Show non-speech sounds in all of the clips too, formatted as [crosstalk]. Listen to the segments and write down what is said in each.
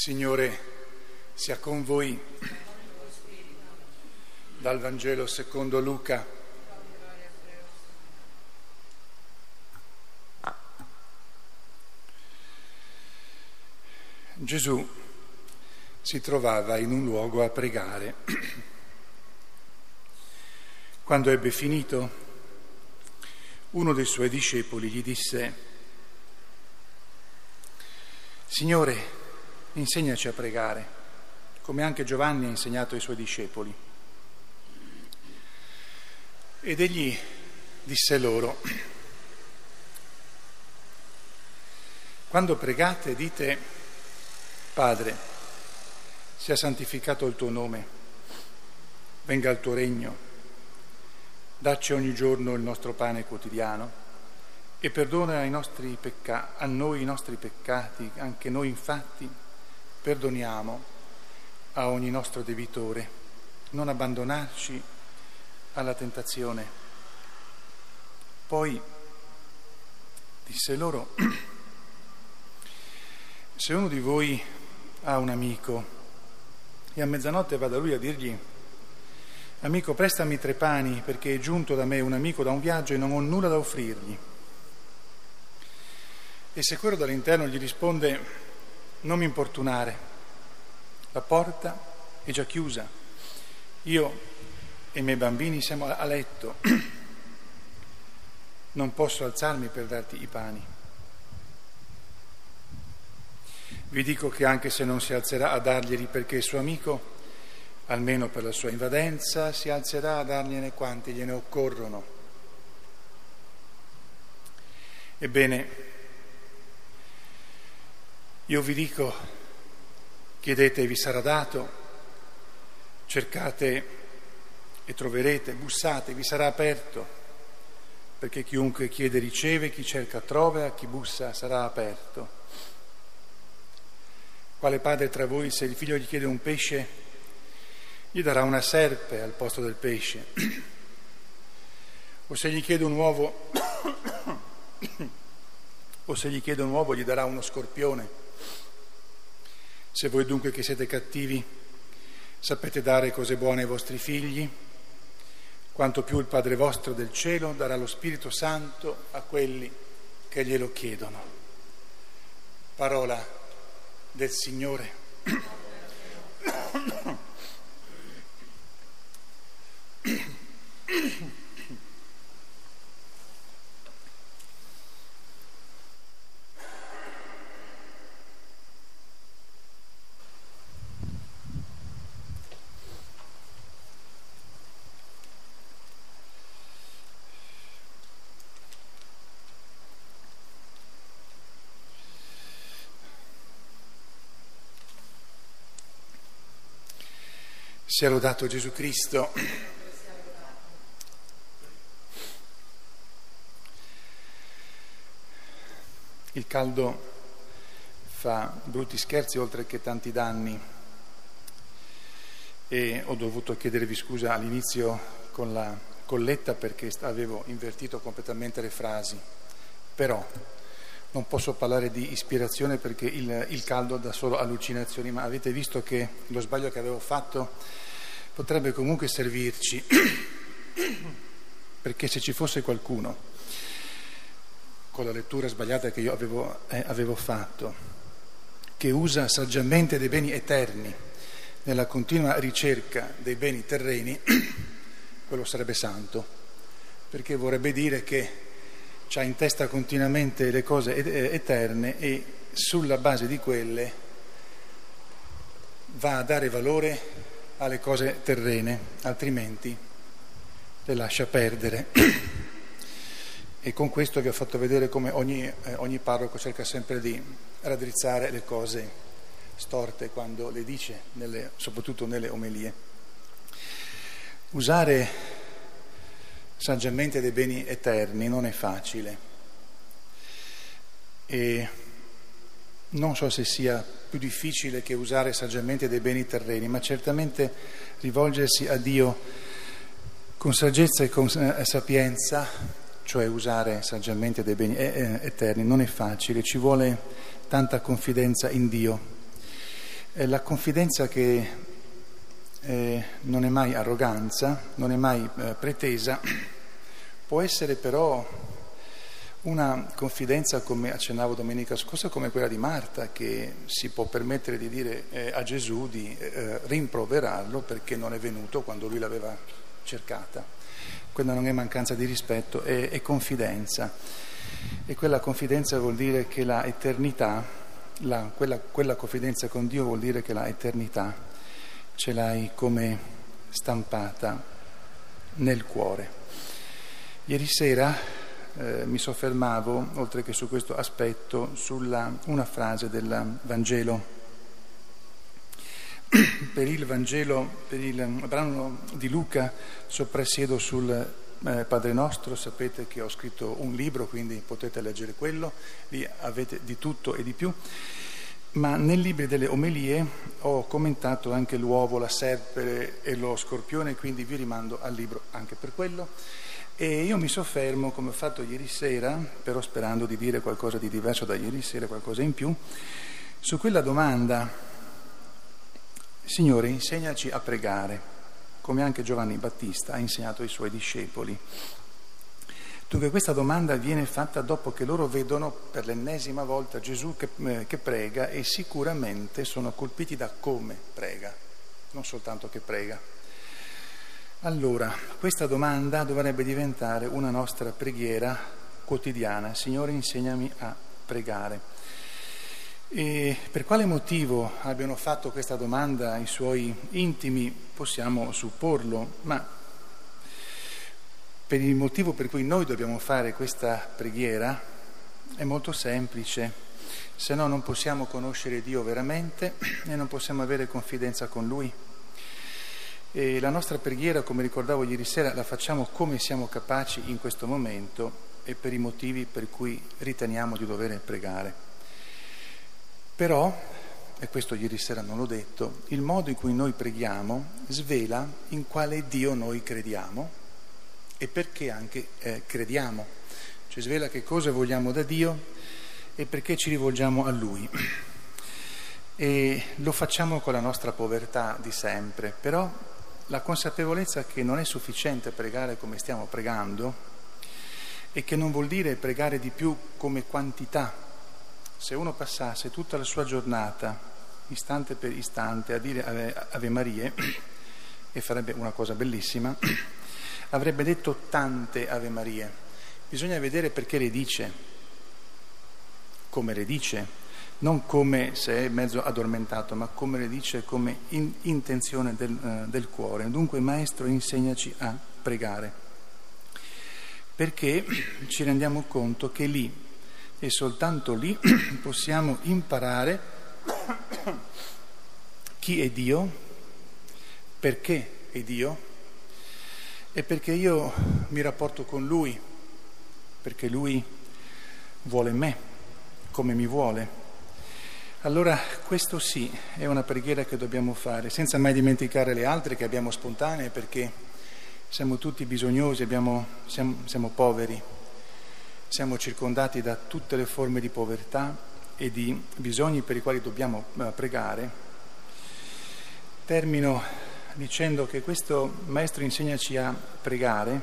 Signore sia con voi dal Vangelo secondo Luca. Gesù si trovava in un luogo a pregare. Quando ebbe finito, uno dei suoi discepoli gli disse, Signore, insegnaci a pregare, come anche Giovanni ha insegnato ai suoi discepoli. Ed egli disse loro, quando pregate dite, Padre, sia santificato il tuo nome, venga il tuo regno, dacci ogni giorno il nostro pane quotidiano e perdona pecca- a noi i nostri peccati, anche noi infatti perdoniamo a ogni nostro debitore, non abbandonarci alla tentazione. Poi disse loro, [clears throat] se uno di voi ha un amico e a mezzanotte va da lui a dirgli, amico prestami tre pani perché è giunto da me un amico da un viaggio e non ho nulla da offrirgli. E se quello dall'interno gli risponde, non mi importunare, la porta è già chiusa, io e i miei bambini siamo a letto, [clears throat] non posso alzarmi per darti i pani. Vi dico che anche se non si alzerà a darglieli perché è suo amico, almeno per la sua invadenza, si alzerà a dargliene quanti gliene occorrono. Ebbene, io vi dico, chiedete e vi sarà dato, cercate e troverete, bussate, vi sarà aperto, perché chiunque chiede riceve, chi cerca trova, a chi bussa sarà aperto. Quale padre tra voi, se il figlio gli chiede un pesce, gli darà una serpe al posto del pesce? O se gli chiede un uovo, [coughs] o se gli chiede un uovo, gli darà uno scorpione? Se voi dunque che siete cattivi sapete dare cose buone ai vostri figli, quanto più il Padre vostro del cielo darà lo Spirito Santo a quelli che glielo chiedono. Parola del Signore. Sia lodato Gesù Cristo. Il caldo fa brutti scherzi oltre che tanti danni e ho dovuto chiedervi scusa all'inizio con la colletta perché avevo invertito completamente le frasi, però non posso parlare di ispirazione perché il, il caldo dà solo allucinazioni, ma avete visto che lo sbaglio che avevo fatto potrebbe comunque servirci, [clears throat] perché se ci fosse qualcuno, con la lettura sbagliata che io avevo, eh, avevo fatto, che usa saggiamente dei beni eterni nella continua ricerca dei beni terreni, [clears throat] quello sarebbe santo, perché vorrebbe dire che ha in testa continuamente le cose eterne e sulla base di quelle va a dare valore alle cose terrene, altrimenti le lascia perdere. [clears throat] e con questo vi ho fatto vedere come ogni, eh, ogni parroco cerca sempre di raddrizzare le cose storte quando le dice, nelle, soprattutto nelle omelie. Usare saggiamente dei beni eterni non è facile e non so se sia più difficile che usare saggiamente dei beni terreni, ma certamente rivolgersi a Dio con saggezza e con eh, sapienza, cioè usare saggiamente dei beni eh, eh, eterni, non è facile, ci vuole tanta confidenza in Dio. È la confidenza che eh, non è mai arroganza, non è mai eh, pretesa, può essere però una confidenza, come accennavo domenica scorsa, come quella di Marta, che si può permettere di dire eh, a Gesù di eh, rimproverarlo perché non è venuto quando lui l'aveva cercata. Quella non è mancanza di rispetto, è, è confidenza. E quella confidenza vuol dire che la eternità, la, quella, quella confidenza con Dio vuol dire che la eternità ce l'hai come stampata nel cuore. Ieri sera eh, mi soffermavo, oltre che su questo aspetto, sulla una frase del Vangelo. [clears throat] per il Vangelo, per il brano di Luca, soprassiedo sul eh, Padre Nostro, sapete che ho scritto un libro, quindi potete leggere quello, lì avete di tutto e di più. Ma nel libro delle omelie ho commentato anche l'uovo, la serpe e lo scorpione, quindi vi rimando al libro anche per quello. E io mi soffermo, come ho fatto ieri sera, però sperando di dire qualcosa di diverso da ieri sera, qualcosa in più, su quella domanda, Signore, insegnaci a pregare, come anche Giovanni Battista ha insegnato ai suoi discepoli. Dunque questa domanda viene fatta dopo che loro vedono per l'ennesima volta Gesù che, eh, che prega e sicuramente sono colpiti da come prega, non soltanto che prega. Allora, questa domanda dovrebbe diventare una nostra preghiera quotidiana. Signore, insegnami a pregare. E per quale motivo abbiano fatto questa domanda i suoi intimi possiamo supporlo, ma per il motivo per cui noi dobbiamo fare questa preghiera è molto semplice, se no non possiamo conoscere Dio veramente e non possiamo avere confidenza con Lui. E la nostra preghiera, come ricordavo ieri sera, la facciamo come siamo capaci in questo momento e per i motivi per cui riteniamo di dover pregare. Però, e questo ieri sera non l'ho detto, il modo in cui noi preghiamo svela in quale Dio noi crediamo e perché anche eh, crediamo, cioè svela che cosa vogliamo da Dio e perché ci rivolgiamo a Lui. E lo facciamo con la nostra povertà di sempre, però la consapevolezza che non è sufficiente pregare come stiamo pregando e che non vuol dire pregare di più come quantità. Se uno passasse tutta la sua giornata, istante per istante, a dire Ave, Ave Marie, [clears throat] e farebbe una cosa bellissima, [clears throat] avrebbe detto tante Ave Marie. Bisogna vedere perché le dice, come le dice, non come se è mezzo addormentato, ma come le dice come in, intenzione del, uh, del cuore. Dunque, Maestro, insegnaci a pregare, perché ci rendiamo conto che lì, e soltanto lì, [coughs] possiamo imparare chi è Dio, perché è Dio, e perché io mi rapporto con Lui, perché Lui vuole me come mi vuole allora questo sì è una preghiera che dobbiamo fare, senza mai dimenticare le altre che abbiamo spontanee perché siamo tutti bisognosi, abbiamo, siamo, siamo poveri, siamo circondati da tutte le forme di povertà e di bisogni per i quali dobbiamo eh, pregare. Termino dicendo che questo Maestro insegnaci a pregare,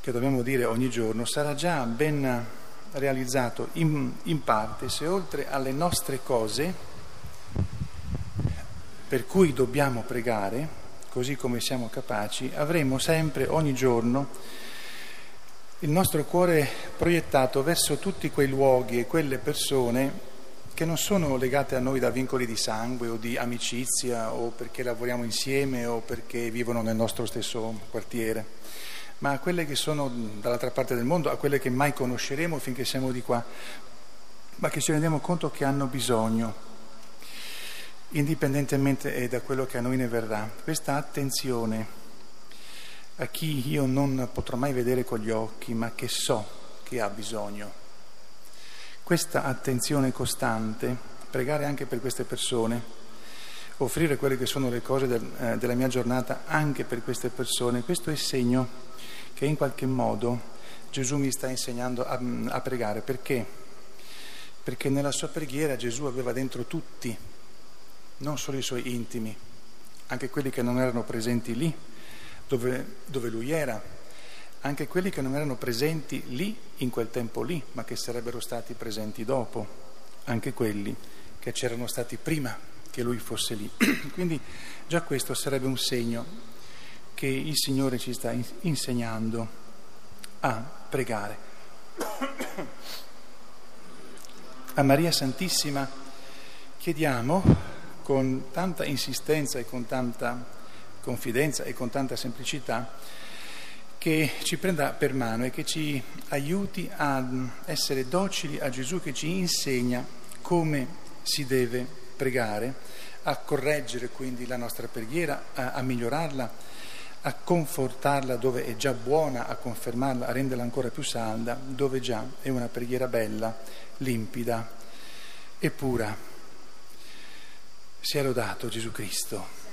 che dobbiamo dire ogni giorno, sarà già ben realizzato in, in parte se oltre alle nostre cose per cui dobbiamo pregare, così come siamo capaci, avremo sempre, ogni giorno, il nostro cuore proiettato verso tutti quei luoghi e quelle persone che non sono legate a noi da vincoli di sangue o di amicizia o perché lavoriamo insieme o perché vivono nel nostro stesso quartiere ma a quelle che sono dall'altra parte del mondo, a quelle che mai conosceremo finché siamo di qua, ma che ci rendiamo conto che hanno bisogno, indipendentemente da quello che a noi ne verrà. Questa attenzione a chi io non potrò mai vedere con gli occhi, ma che so che ha bisogno. Questa attenzione costante, pregare anche per queste persone, offrire quelle che sono le cose del, eh, della mia giornata anche per queste persone, questo è segno che in qualche modo Gesù mi sta insegnando a, a pregare. Perché? Perché nella sua preghiera Gesù aveva dentro tutti, non solo i suoi intimi, anche quelli che non erano presenti lì, dove, dove lui era, anche quelli che non erano presenti lì in quel tempo lì, ma che sarebbero stati presenti dopo, anche quelli che c'erano stati prima che lui fosse lì. [clears throat] Quindi già questo sarebbe un segno che il Signore ci sta insegnando a pregare. [clears throat] A Maria Santissima chiediamo con tanta insistenza e con tanta confidenza e con tanta semplicità che ci prenda per mano e che ci aiuti a essere docili a Gesù che ci insegna come si deve pregare, a correggere quindi la nostra preghiera, a, a migliorarla a confortarla dove è già buona, a confermarla, a renderla ancora più salda, dove già è una preghiera bella, limpida e pura. Sia lodato Gesù Cristo.